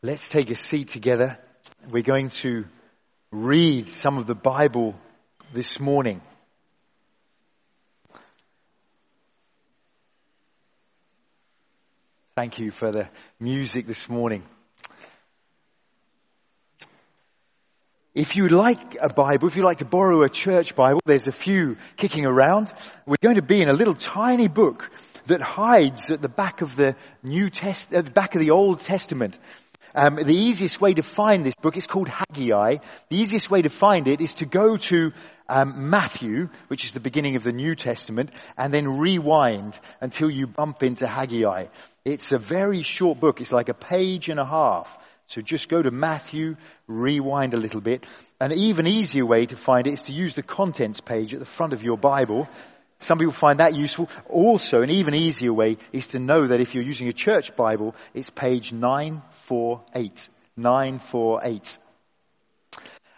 Let's take a seat together. We're going to read some of the Bible this morning. Thank you for the music this morning. If you'd like a Bible, if you'd like to borrow a church Bible, there's a few kicking around. We're going to be in a little tiny book that hides at the back of the New Test, at the back of the Old Testament. Um, the easiest way to find this book is called Haggai. The easiest way to find it is to go to um, Matthew, which is the beginning of the New Testament, and then rewind until you bump into Haggai. It's a very short book. It's like a page and a half. So just go to Matthew, rewind a little bit. An even easier way to find it is to use the contents page at the front of your Bible some people find that useful. Also, an even easier way is to know that if you're using a church Bible, it's page 948. 948.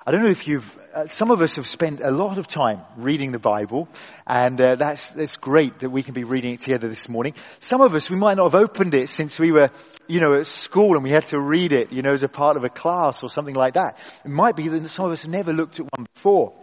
I don't know if you've, uh, some of us have spent a lot of time reading the Bible, and uh, that's, that's great that we can be reading it together this morning. Some of us, we might not have opened it since we were, you know, at school and we had to read it, you know, as a part of a class or something like that. It might be that some of us never looked at one before.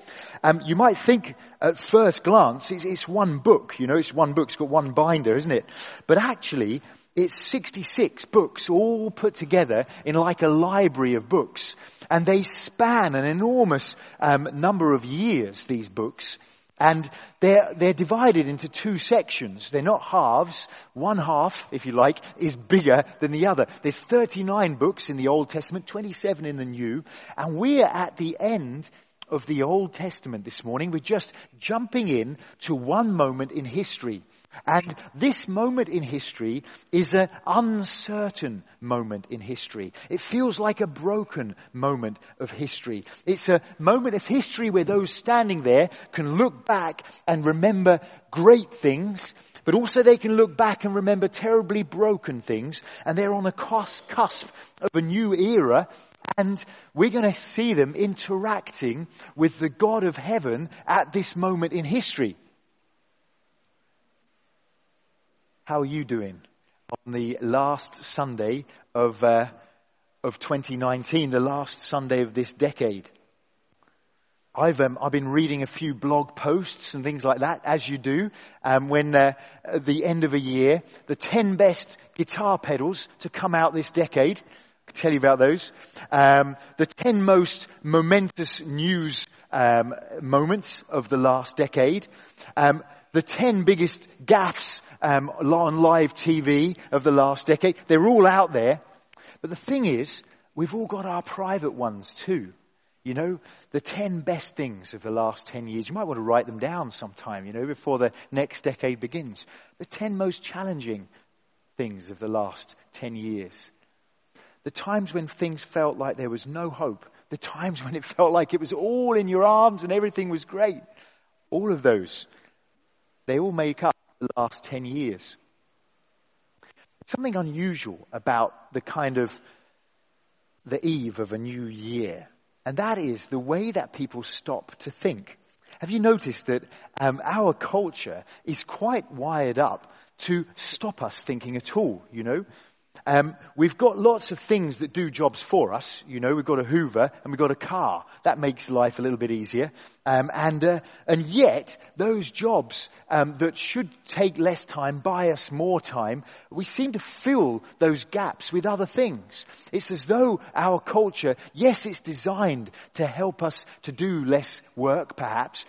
Um, you might think at first glance it's, it's one book, you know, it's one book, it's got one binder, isn't it? But actually, it's 66 books all put together in like a library of books. And they span an enormous um, number of years, these books. And they're, they're divided into two sections. They're not halves. One half, if you like, is bigger than the other. There's 39 books in the Old Testament, 27 in the New. And we're at the end of the Old Testament this morning. We're just jumping in to one moment in history. And this moment in history is an uncertain moment in history. It feels like a broken moment of history. It's a moment of history where those standing there can look back and remember great things, but also they can look back and remember terribly broken things, and they're on the cusp of a new era and we're going to see them interacting with the God of heaven at this moment in history. How are you doing on the last Sunday of, uh, of 2019, the last Sunday of this decade? I've um, I've been reading a few blog posts and things like that, as you do, um, when uh, at the end of a year, the ten best guitar pedals to come out this decade tell you about those. Um, the 10 most momentous news um, moments of the last decade. Um, the 10 biggest gaffes um, on live TV of the last decade. They're all out there. But the thing is, we've all got our private ones too. You know, the 10 best things of the last 10 years. You might want to write them down sometime, you know, before the next decade begins. The 10 most challenging things of the last 10 years the times when things felt like there was no hope, the times when it felt like it was all in your arms and everything was great, all of those, they all make up the last 10 years. Something unusual about the kind of the eve of a new year, and that is the way that people stop to think. Have you noticed that um, our culture is quite wired up to stop us thinking at all? You know, um, we've got lots of things that do jobs for us. You know, we've got a Hoover and we've got a car. That makes life a little bit easier. Um, and uh, and yet, those jobs um, that should take less time buy us more time. We seem to fill those gaps with other things. It's as though our culture, yes, it's designed to help us to do less work, perhaps,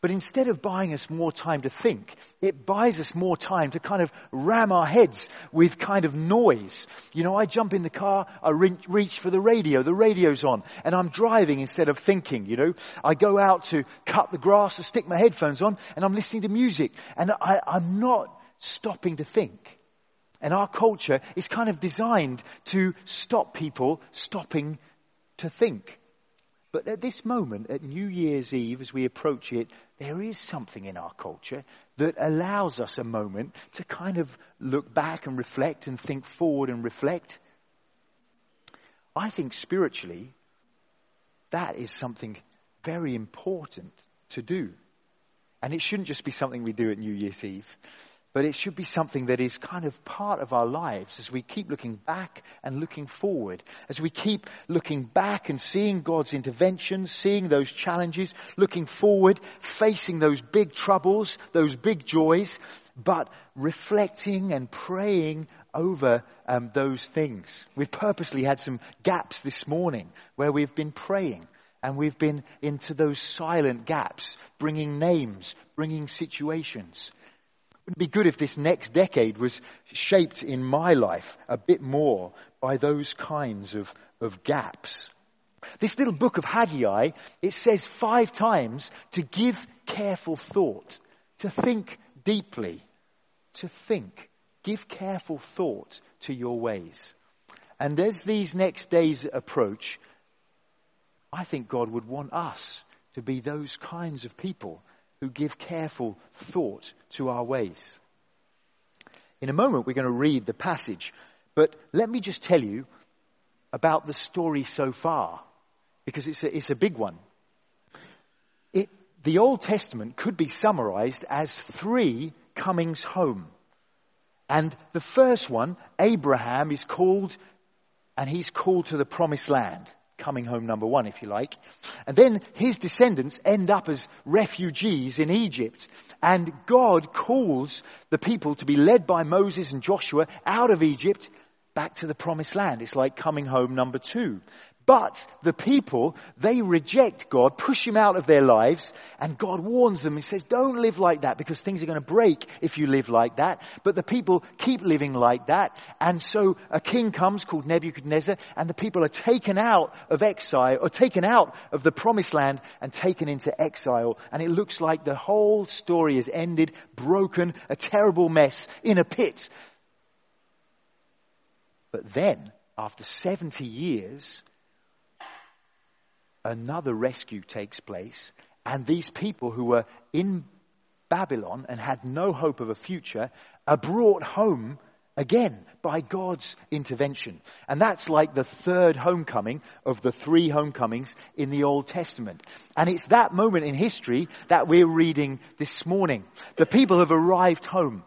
but instead of buying us more time to think, it buys us more time to kind of ram our heads with kind of noise. You know, I jump in the car, I reach for the radio, the radio's on, and I'm driving instead of thinking, you know. I go out to cut the grass, I stick my headphones on, and I'm listening to music, and I, I'm not stopping to think. And our culture is kind of designed to stop people stopping to think. But at this moment, at New Year's Eve, as we approach it, there is something in our culture that allows us a moment to kind of look back and reflect and think forward and reflect. I think spiritually, that is something very important to do. And it shouldn't just be something we do at New Year's Eve. But it should be something that is kind of part of our lives as we keep looking back and looking forward, as we keep looking back and seeing God's intervention, seeing those challenges, looking forward, facing those big troubles, those big joys, but reflecting and praying over um, those things. We've purposely had some gaps this morning where we've been praying and we've been into those silent gaps, bringing names, bringing situations. It wouldn't it be good if this next decade was shaped in my life a bit more by those kinds of, of gaps? This little book of Haggai, it says five times to give careful thought, to think deeply, to think. Give careful thought to your ways. And as these next days approach, I think God would want us to be those kinds of people who give careful thought to our ways. In a moment, we're going to read the passage, but let me just tell you about the story so far, because it's a, it's a big one. It, the Old Testament could be summarized as three comings home. And the first one, Abraham, is called, and he's called to the promised land coming home number one, if you like. And then his descendants end up as refugees in Egypt. And God calls the people to be led by Moses and Joshua out of Egypt back to the promised land. It's like coming home number two. But the people, they reject God, push him out of their lives, and God warns them and says, don't live like that because things are going to break if you live like that. But the people keep living like that. And so a king comes called Nebuchadnezzar, and the people are taken out of exile, or taken out of the promised land and taken into exile. And it looks like the whole story is ended, broken, a terrible mess in a pit. But then, after 70 years, another rescue takes place, and these people who were in Babylon and had no hope of a future are brought home again by God's intervention. And that's like the third homecoming of the three homecomings in the Old Testament. And it's that moment in history that we're reading this morning. The people have arrived home.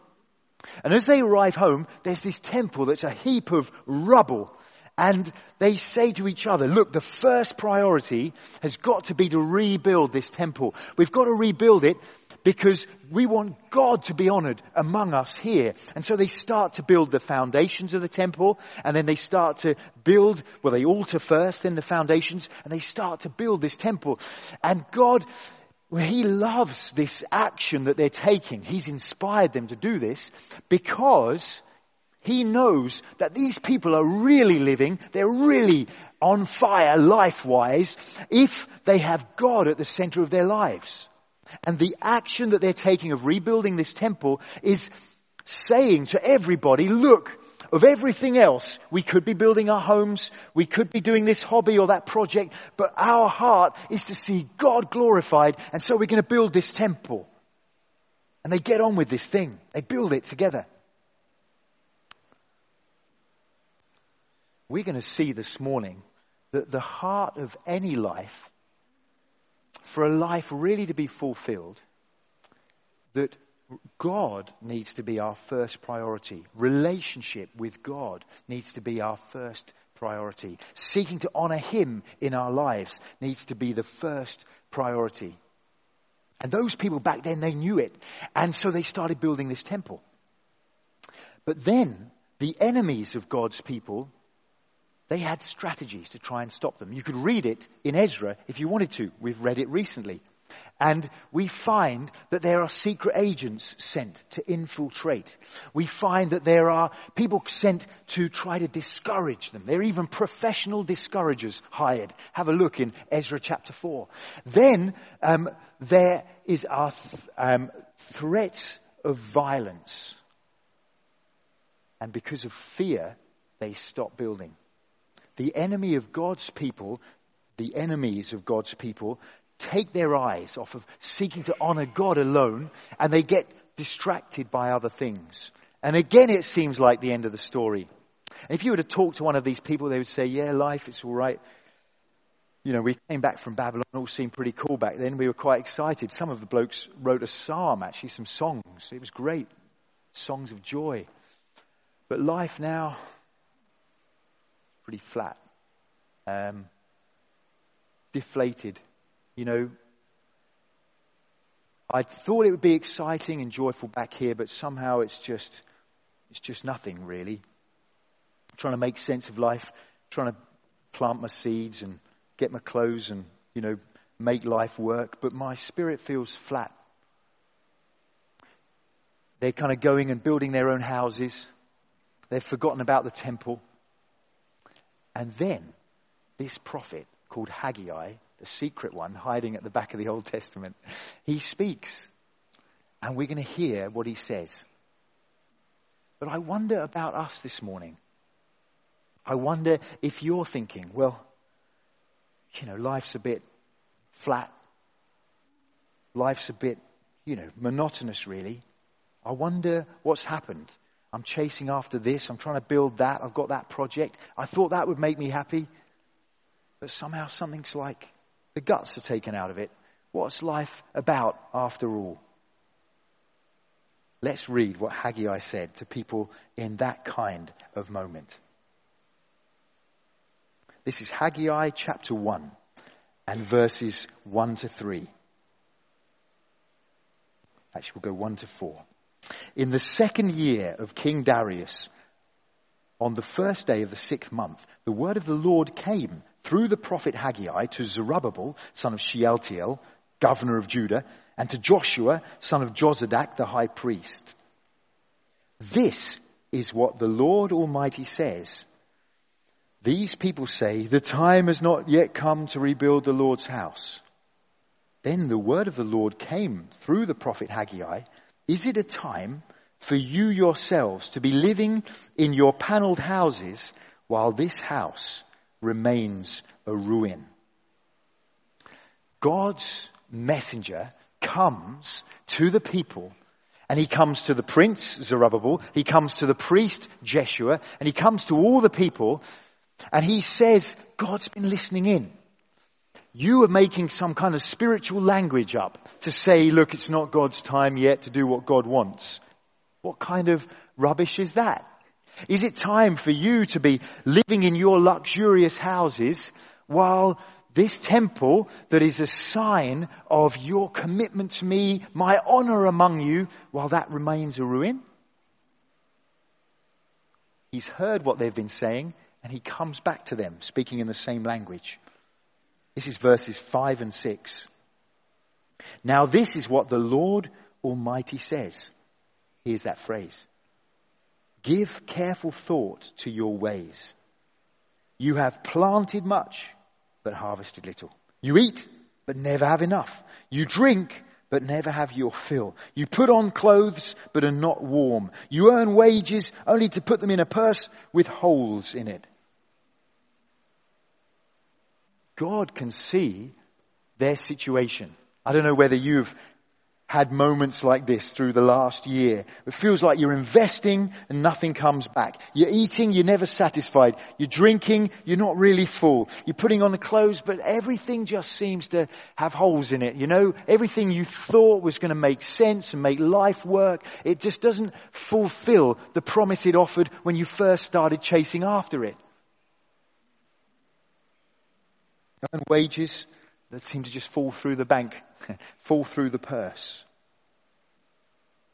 And as they arrive home, there's this temple that's a heap of rubble and they say to each other, look, the first priority has got to be to rebuild this temple. We've got to rebuild it because we want God to be honored among us here. And so they start to build the foundations of the temple and then they start to build, well, they altar first, then the foundations, and they start to build this temple. And God, well, He loves this action that they're taking. He's inspired them to do this because he knows that these people are really living, they're really on fire life-wise if they have God at the center of their lives. And the action that they're taking of rebuilding this temple is saying to everybody, look, of everything else, we could be building our homes, we could be doing this hobby or that project, but our heart is to see God glorified, and so we're going to build this temple. And they get on with this thing. They build it together. We're going to see this morning that the heart of any life, for a life really to be fulfilled, that God needs to be our first priority. Relationship with God needs to be our first priority. Seeking to honor Him in our lives needs to be the first priority. And those people back then, they knew it. And so they started building this temple. But then, the enemies of God's people they had strategies to try and stop them. You could read it in Ezra if you wanted to. We've read it recently. And we find that there are secret agents sent to infiltrate. We find that there are people sent to try to discourage them. There are even professional discouragers hired. Have a look in Ezra chapter 4. Then um, there is our th- um, threats of violence. And because of fear, they stop building the enemy of God's people, the enemies of God's people, take their eyes off of seeking to honor God alone and they get distracted by other things. And again, it seems like the end of the story. And if you were to talk to one of these people, they would say, yeah, life, it's all right. You know, we came back from Babylon, all seemed pretty cool back then. We were quite excited. Some of the blokes wrote a psalm, actually, some songs. It was great. songs of joy. But life now, pretty flat, um, deflated. You know, I thought it would be exciting and joyful back here, but somehow it's just, it's just nothing really. I'm trying to make sense of life, trying to plant my seeds and get my clothes and, you know, make life work, but my spirit feels flat. They're kind of going and building their own houses. They've forgotten about the temple. And then this prophet called Haggai, the secret one hiding at the back of the Old Testament, he speaks. And we're going to hear what he says. But I wonder about us this morning. I wonder if you're thinking, well, you know, life's a bit flat. Life's a bit, you know, monotonous, really. I wonder what's happened. I'm chasing after this. I'm trying to build that. I've got that project. I thought that would make me happy. But somehow something's like the guts are taken out of it. What's life about after all? Let's read what Haggai said to people in that kind of moment. This is Haggai chapter 1 and verses 1 to 3. Actually, we'll go 1 to 4. In the second year of King Darius, on the first day of the sixth month, the word of the Lord came through the prophet Haggai to Zerubbabel, son of Shealtiel, governor of Judah, and to Joshua, son of Jozadak, the high priest. This is what the Lord Almighty says. These people say, the time has not yet come to rebuild the Lord's house. Then the word of the Lord came through the prophet Haggai. Is it a time for you yourselves to be living in your paneled houses while this house remains a ruin? God's messenger comes to the people and he comes to the prince Zerubbabel, he comes to the priest Jeshua, and he comes to all the people and he says, God's been listening in. You are making some kind of spiritual language up to say, look, it's not God's time yet to do what God wants. What kind of rubbish is that? Is it time for you to be living in your luxurious houses while this temple that is a sign of your commitment to me, my honor among you, while that remains a ruin? He's heard what they've been saying and he comes back to them speaking in the same language. This is verses 5 and 6. Now this is what the Lord Almighty says. Here's that phrase. Give careful thought to your ways. You have planted much, but harvested little. You eat, but never have enough. You drink, but never have your fill. You put on clothes, but are not warm. You earn wages only to put them in a purse with holes in it. God can see their situation. I don't know whether you've had moments like this through the last year. It feels like you're investing and nothing comes back. You're eating, you're never satisfied. You're drinking, you're not really full. You're putting on the clothes, but everything just seems to have holes in it. You know, everything you thought was going to make sense and make life work, it just doesn't fulfill the promise it offered when you first started chasing after it. Earn wages that seem to just fall through the bank, fall through the purse.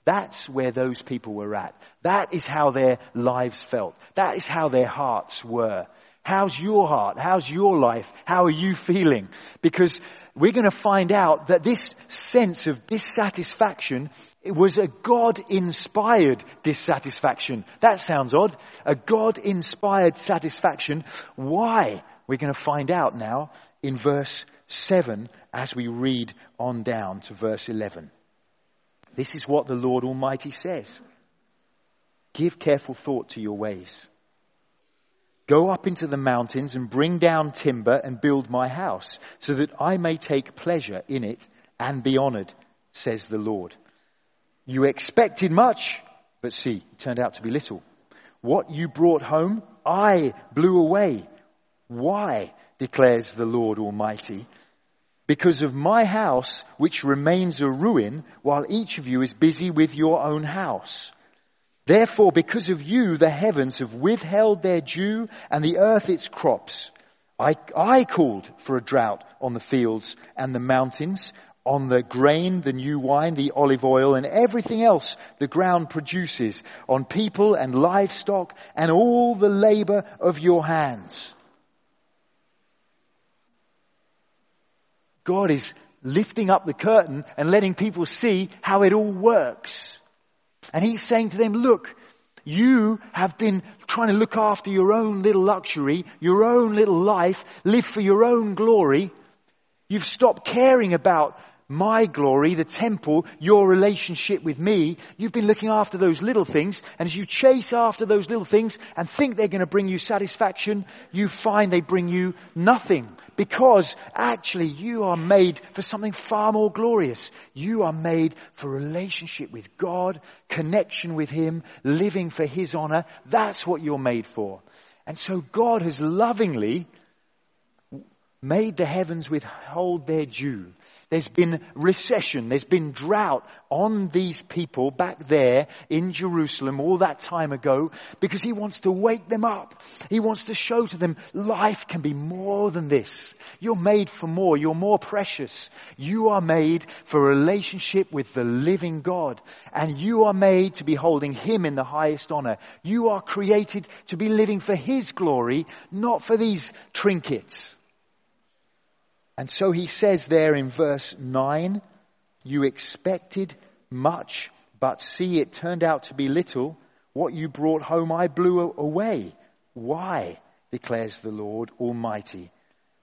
That's where those people were at. That is how their lives felt. That is how their hearts were. How's your heart? How's your life? How are you feeling? Because we're going to find out that this sense of dissatisfaction it was a God inspired dissatisfaction. That sounds odd. A God inspired satisfaction. Why? We're going to find out now in verse 7 as we read on down to verse 11. This is what the Lord Almighty says. Give careful thought to your ways. Go up into the mountains and bring down timber and build my house so that I may take pleasure in it and be honored, says the Lord. You expected much, but see, it turned out to be little. What you brought home, I blew away. Why? declares the Lord Almighty. Because of my house, which remains a ruin, while each of you is busy with your own house. Therefore, because of you, the heavens have withheld their dew and the earth its crops. I, I called for a drought on the fields and the mountains, on the grain, the new wine, the olive oil, and everything else the ground produces, on people and livestock, and all the labor of your hands. God is lifting up the curtain and letting people see how it all works. And he's saying to them, look, you have been trying to look after your own little luxury, your own little life, live for your own glory. You've stopped caring about my glory, the temple, your relationship with me. You've been looking after those little things, and as you chase after those little things and think they're going to bring you satisfaction, you find they bring you nothing. Because actually you are made for something far more glorious. You are made for relationship with God, connection with Him, living for His honor. That's what you're made for. And so God has lovingly made the heavens withhold their dew there's been recession. There's been drought on these people back there in Jerusalem all that time ago because he wants to wake them up. He wants to show to them life can be more than this. You're made for more. You're more precious. You are made for relationship with the living God and you are made to be holding him in the highest honor. You are created to be living for his glory, not for these trinkets. And so he says there in verse 9, you expected much, but see it turned out to be little. What you brought home I blew away. Why? declares the Lord Almighty.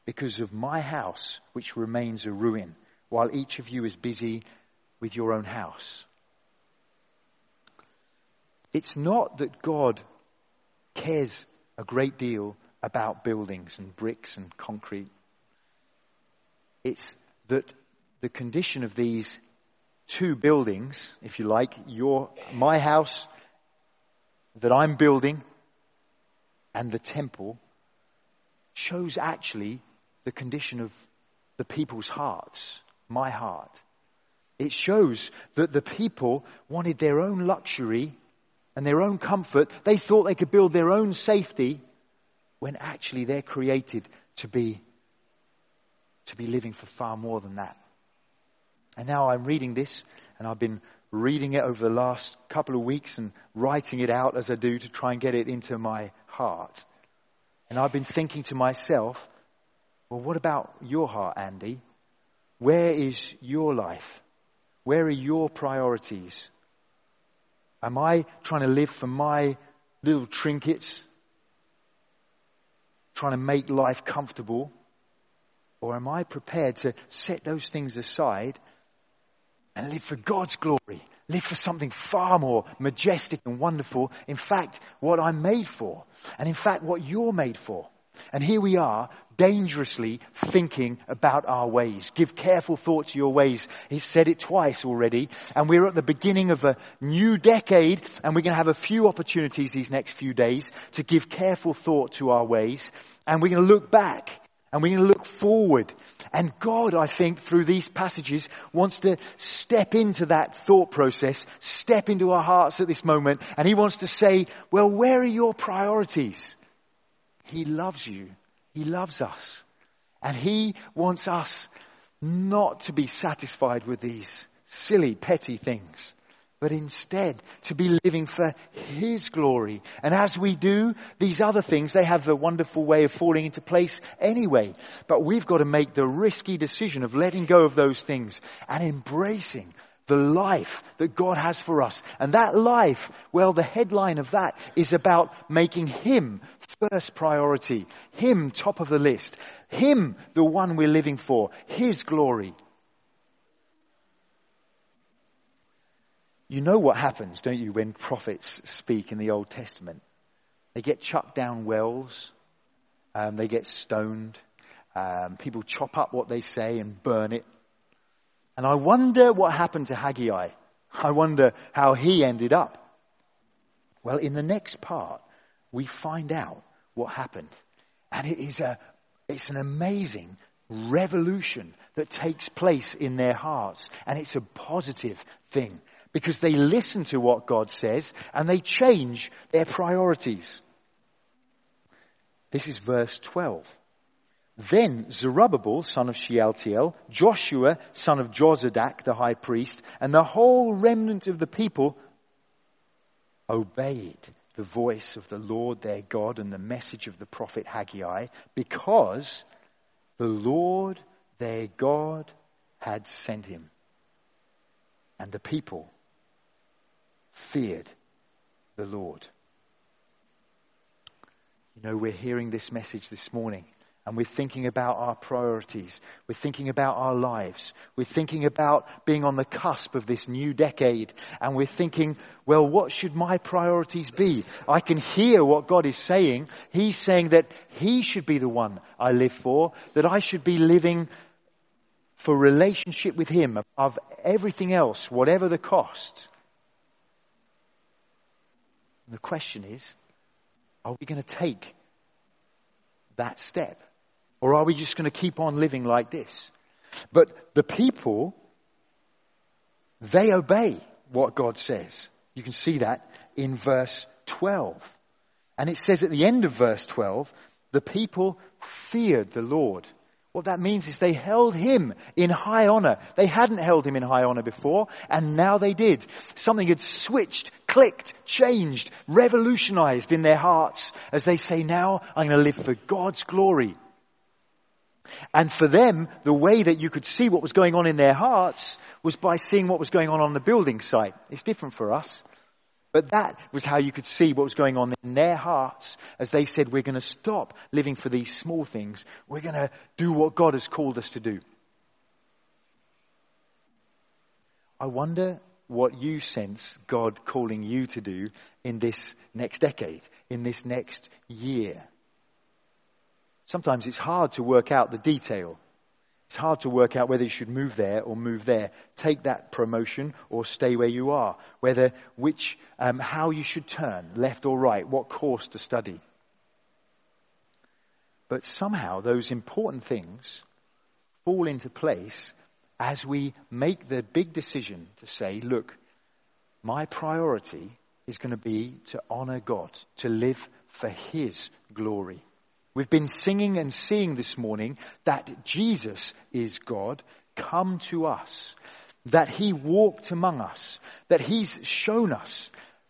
Because of my house, which remains a ruin, while each of you is busy with your own house. It's not that God cares a great deal about buildings and bricks and concrete it's that the condition of these two buildings, if you like, your, my house that I'm building and the temple shows actually the condition of the people's hearts, my heart. It shows that the people wanted their own luxury and their own comfort. They thought they could build their own safety when actually they're created to be to be living for far more than that. And now I'm reading this, and I've been reading it over the last couple of weeks and writing it out as I do to try and get it into my heart. And I've been thinking to myself, well, what about your heart, Andy? Where is your life? Where are your priorities? Am I trying to live for my little trinkets? Trying to make life comfortable? Or am I prepared to set those things aside and live for God's glory? Live for something far more majestic and wonderful. In fact, what I'm made for. And in fact, what you're made for. And here we are, dangerously thinking about our ways. Give careful thought to your ways. He's said it twice already. And we're at the beginning of a new decade, and we're going to have a few opportunities these next few days to give careful thought to our ways. And we're going to look back and we can look forward. And God, I think, through these passages, wants to step into that thought process, step into our hearts at this moment, and He wants to say, well, where are your priorities? He loves you. He loves us. And He wants us not to be satisfied with these silly, petty things but instead to be living for His glory. And as we do these other things, they have a wonderful way of falling into place anyway. But we've got to make the risky decision of letting go of those things and embracing the life that God has for us. And that life, well, the headline of that is about making Him first priority, Him top of the list, Him the one we're living for, His glory. You know what happens, don't you, when prophets speak in the Old Testament? They get chucked down wells, um, they get stoned, um, people chop up what they say and burn it. And I wonder what happened to Haggai. I wonder how he ended up. Well, in the next part, we find out what happened. And it is a, it's an amazing revolution that takes place in their hearts. And it's a positive thing because they listen to what God says and they change their priorities. This is verse 12. Then Zerubbabel, son of Shealtiel, Joshua, son of Jozadak, the high priest, and the whole remnant of the people obeyed the voice of the Lord their God and the message of the prophet Haggai because the Lord their God had sent him. And the people feared the Lord. You know, we're hearing this message this morning and we're thinking about our priorities. We're thinking about our lives. We're thinking about being on the cusp of this new decade. And we're thinking, well, what should my priorities be? I can hear what God is saying. He's saying that He should be the one I live for, that I should be living for relationship with Him above everything else, whatever the cost. And the question is, are we going to take that step? Or are we just going to keep on living like this? But the people, they obey what God says. You can see that in verse 12. And it says at the end of verse 12, the people feared the Lord. What that means is they held him in high honor. They hadn't held him in high honor before, and now they did. Something had switched, clicked, changed, revolutionized in their hearts as they say, now I'm going to live for God's glory. And for them, the way that you could see what was going on in their hearts was by seeing what was going on on the building site. It's different for us. But that was how you could see what was going on in their hearts as they said, we're going to stop living for these small things. We're going to do what God has called us to do. I wonder what you sense God calling you to do in this next decade, in this next year. Sometimes it's hard to work out the detail. It's hard to work out whether you should move there or move there, take that promotion or stay where you are, whether which, um, how you should turn, left or right, what course to study. But somehow those important things fall into place as we make the big decision to say, look, my priority is going to be to honor God, to live for His glory. We've been singing and seeing this morning that Jesus is God come to us, that He walked among us, that He's shown us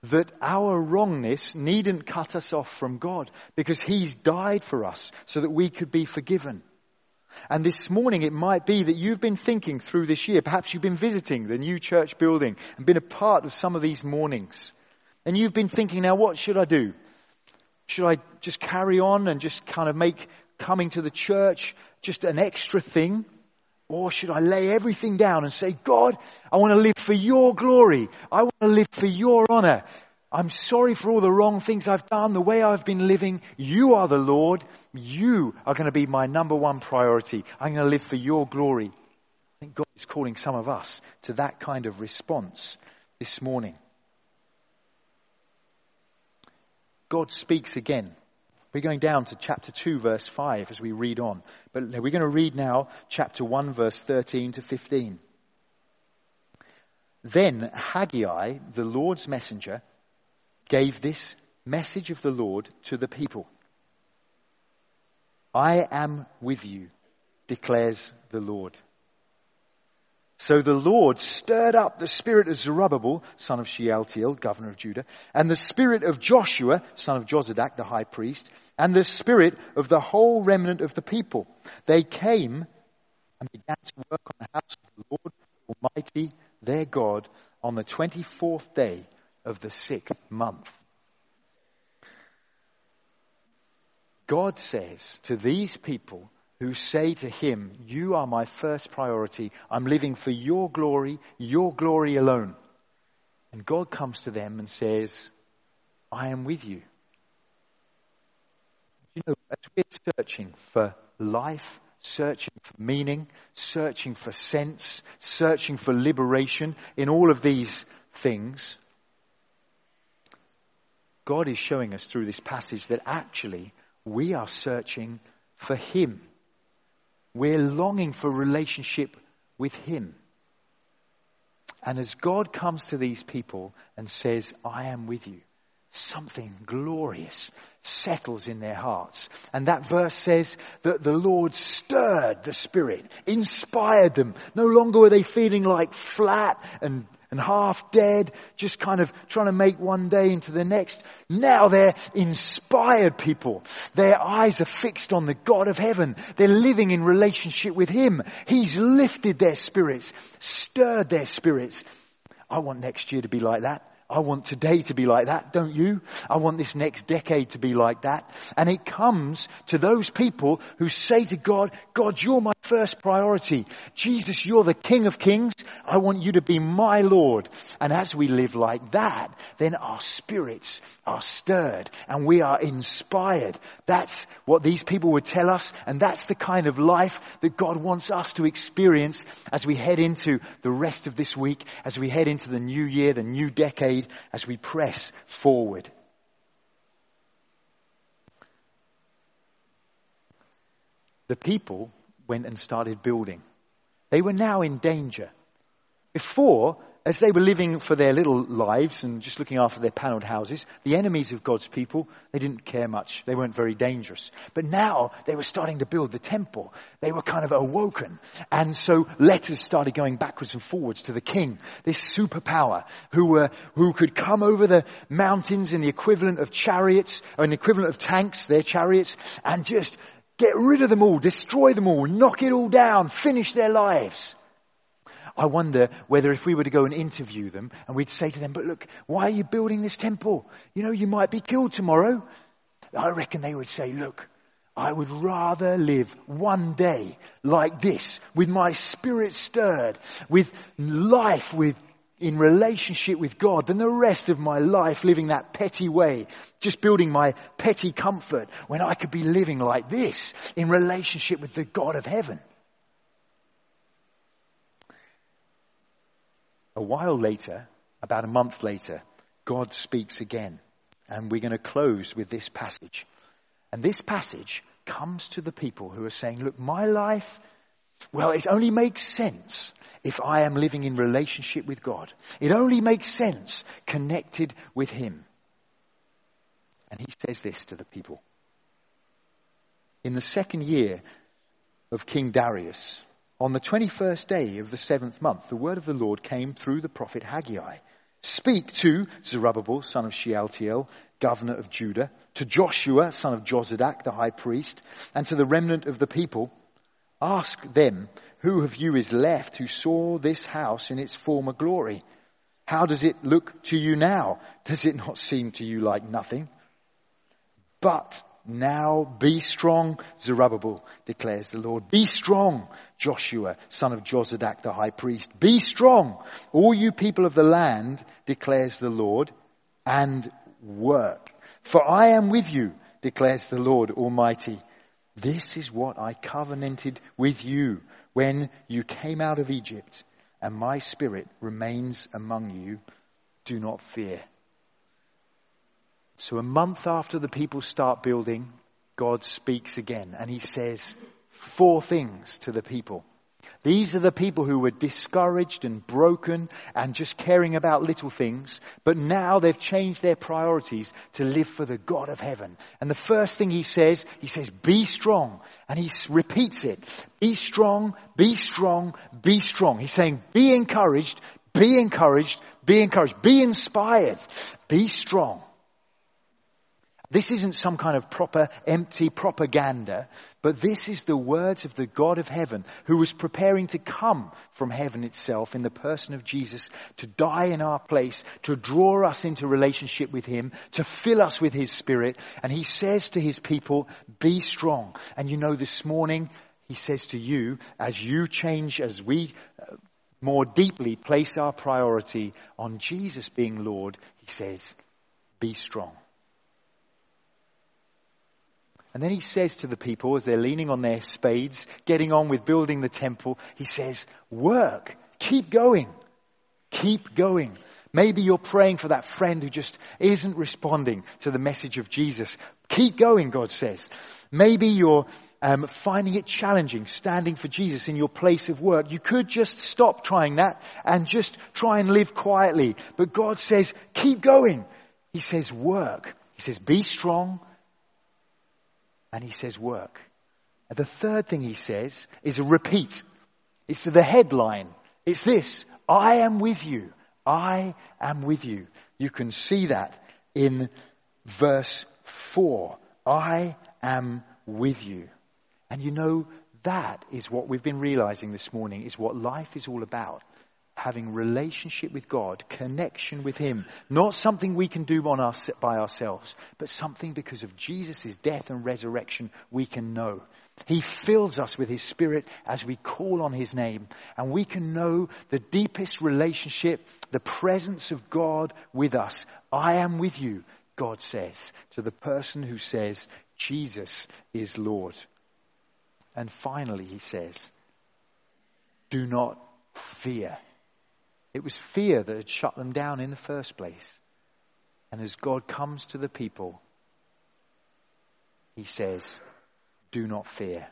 that our wrongness needn't cut us off from God because He's died for us so that we could be forgiven. And this morning it might be that you've been thinking through this year, perhaps you've been visiting the new church building and been a part of some of these mornings. And you've been thinking, now what should I do? Should I just carry on and just kind of make coming to the church just an extra thing? Or should I lay everything down and say, God, I want to live for your glory. I want to live for your honor. I'm sorry for all the wrong things I've done, the way I've been living. You are the Lord. You are going to be my number one priority. I'm going to live for your glory. I think God is calling some of us to that kind of response this morning. God speaks again. We're going down to chapter 2 verse 5 as we read on. But we're going to read now chapter 1 verse 13 to 15. Then Haggai, the Lord's messenger, gave this message of the Lord to the people. I am with you, declares the Lord. So the Lord stirred up the spirit of Zerubbabel, son of Shealtiel, governor of Judah, and the spirit of Joshua, son of Jozadak, the high priest, and the spirit of the whole remnant of the people. They came and began to work on the house of the Lord Almighty, their God, on the 24th day of the sixth month. God says to these people, who say to him, You are my first priority. I'm living for your glory, your glory alone. And God comes to them and says, I am with you. You know, as we're searching for life, searching for meaning, searching for sense, searching for liberation in all of these things, God is showing us through this passage that actually we are searching for Him. We're longing for relationship with Him. And as God comes to these people and says, I am with you, something glorious settles in their hearts. And that verse says that the Lord stirred the spirit, inspired them. No longer were they feeling like flat and and half dead, just kind of trying to make one day into the next. Now they're inspired people. Their eyes are fixed on the God of heaven. They're living in relationship with Him. He's lifted their spirits, stirred their spirits. I want next year to be like that. I want today to be like that, don't you? I want this next decade to be like that. And it comes to those people who say to God, God, you're my first priority. Jesus, you're the King of Kings. I want you to be my Lord. And as we live like that, then our spirits are stirred and we are inspired. That's what these people would tell us. And that's the kind of life that God wants us to experience as we head into the rest of this week, as we head into the new year, the new decade as we press forward. The people went and started building. They were now in danger. Before, as they were living for their little lives and just looking after their paneled houses, the enemies of God's people, they didn't care much. They weren't very dangerous. But now they were starting to build the temple. They were kind of awoken. And so letters started going backwards and forwards to the king, this superpower who were, who could come over the mountains in the equivalent of chariots, or the equivalent of tanks, their chariots, and just get rid of them all, destroy them all, knock it all down, finish their lives. I wonder whether if we were to go and interview them and we'd say to them, but look, why are you building this temple? You know, you might be killed tomorrow. I reckon they would say, look, I would rather live one day like this with my spirit stirred, with life with in relationship with God than the rest of my life living that petty way, just building my petty comfort when I could be living like this in relationship with the God of heaven. A while later, about a month later, God speaks again. And we're going to close with this passage. And this passage comes to the people who are saying, look, my life, well, it only makes sense if I am living in relationship with God. It only makes sense connected with Him. And he says this to the people. In the second year of King Darius, on the 21st day of the seventh month, the word of the Lord came through the prophet Haggai. Speak to Zerubbabel, son of Shealtiel, governor of Judah, to Joshua, son of Jozadak, the high priest, and to the remnant of the people. Ask them, who of you is left who saw this house in its former glory? How does it look to you now? Does it not seem to you like nothing? But now be strong, Zerubbabel, declares the Lord. Be strong, Joshua, son of Jozadak the high priest. Be strong, all you people of the land, declares the Lord, and work. For I am with you, declares the Lord Almighty. This is what I covenanted with you when you came out of Egypt, and my spirit remains among you. Do not fear. So a month after the people start building, God speaks again and he says four things to the people. These are the people who were discouraged and broken and just caring about little things, but now they've changed their priorities to live for the God of heaven. And the first thing he says, he says, be strong. And he repeats it. Be strong, be strong, be strong. He's saying, be encouraged, be encouraged, be encouraged, be inspired, be strong. This isn't some kind of proper empty propaganda, but this is the words of the God of heaven who was preparing to come from heaven itself in the person of Jesus to die in our place, to draw us into relationship with him, to fill us with his spirit. And he says to his people, be strong. And you know, this morning, he says to you, as you change, as we uh, more deeply place our priority on Jesus being Lord, he says, be strong. And then he says to the people as they're leaning on their spades, getting on with building the temple, he says, work, keep going, keep going. Maybe you're praying for that friend who just isn't responding to the message of Jesus. Keep going, God says. Maybe you're um, finding it challenging standing for Jesus in your place of work, you could just stop trying that and just try and live quietly. But God says, keep going. He says, work. He says, be strong. And he says, work. And the third thing he says is a repeat. It's the headline. It's this. I am with you. I am with you. You can see that in verse 4. I am with you. And you know, that is what we've been realizing this morning is what life is all about. Having relationship with God, connection with Him. Not something we can do on us, by ourselves, but something because of Jesus' death and resurrection we can know. He fills us with His Spirit as we call on His name. And we can know the deepest relationship, the presence of God with us. I am with you, God says to the person who says, Jesus is Lord. And finally, he says, do not fear. It was fear that had shut them down in the first place. And as God comes to the people, he says, do not fear.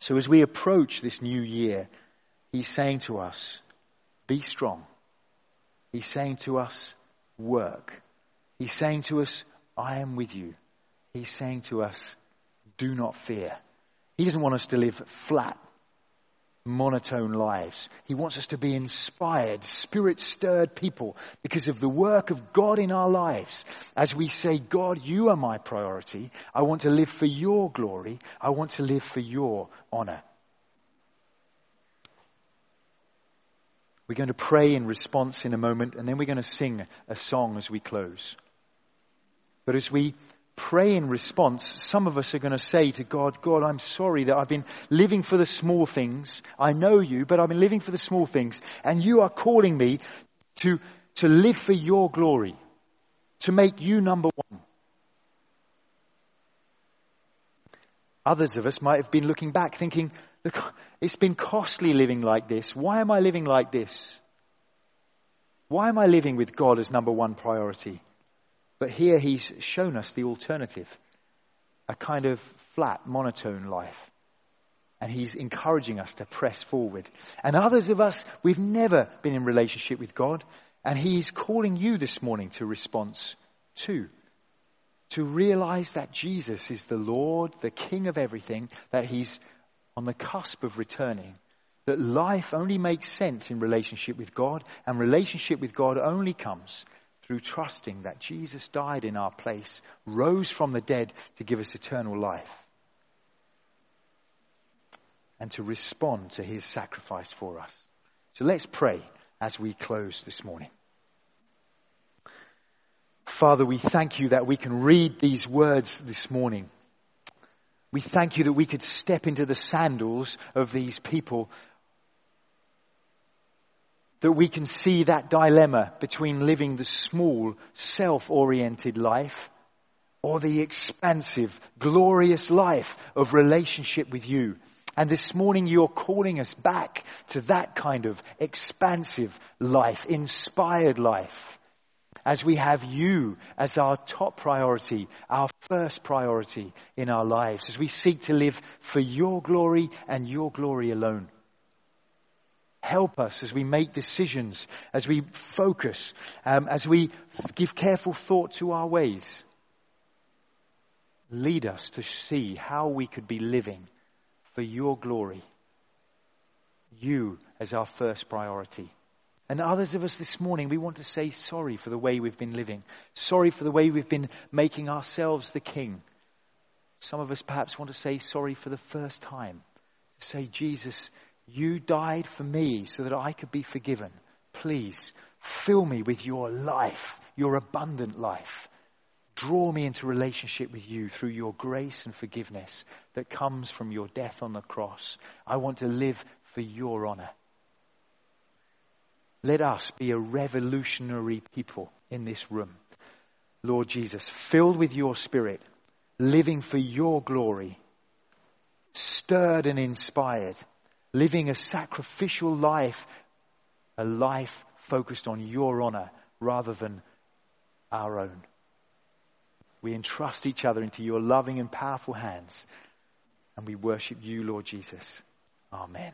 So as we approach this new year, he's saying to us, be strong. He's saying to us, work. He's saying to us, I am with you. He's saying to us, do not fear. He doesn't want us to live flat, monotone lives. He wants us to be inspired, spirit stirred people because of the work of God in our lives. As we say, God, you are my priority. I want to live for your glory. I want to live for your honor. We're going to pray in response in a moment and then we're going to sing a song as we close. But as we pray in response, some of us are going to say to God, God, I'm sorry that I've been living for the small things. I know you, but I've been living for the small things. And you are calling me to, to live for your glory, to make you number one. Others of us might have been looking back thinking, look, it's been costly living like this. Why am I living like this? Why am I living with God as number one priority? But here he's shown us the alternative a kind of flat, monotone life. And he's encouraging us to press forward. And others of us, we've never been in relationship with God. And he's calling you this morning to response too. To realize that Jesus is the Lord, the King of everything, that he's on the cusp of returning. That life only makes sense in relationship with God, and relationship with God only comes through trusting that Jesus died in our place, rose from the dead to give us eternal life, and to respond to his sacrifice for us. So let's pray as we close this morning. Father, we thank you that we can read these words this morning. We thank you that we could step into the sandals of these people that we can see that dilemma between living the small, self-oriented life or the expansive, glorious life of relationship with you. And this morning you're calling us back to that kind of expansive life, inspired life. As we have you as our top priority, our first priority in our lives, as we seek to live for your glory and your glory alone. Help us as we make decisions, as we focus, um, as we give careful thought to our ways. Lead us to see how we could be living for your glory. You as our first priority. And others of us this morning, we want to say sorry for the way we've been living. Sorry for the way we've been making ourselves the king. Some of us perhaps want to say sorry for the first time. To say, Jesus, you died for me so that I could be forgiven. Please fill me with your life, your abundant life. Draw me into relationship with you through your grace and forgiveness that comes from your death on the cross. I want to live for your honor. Let us be a revolutionary people in this room. Lord Jesus, filled with your spirit, living for your glory, stirred and inspired living a sacrificial life, a life focused on your honor rather than our own. We entrust each other into your loving and powerful hands. And we worship you, Lord Jesus. Amen.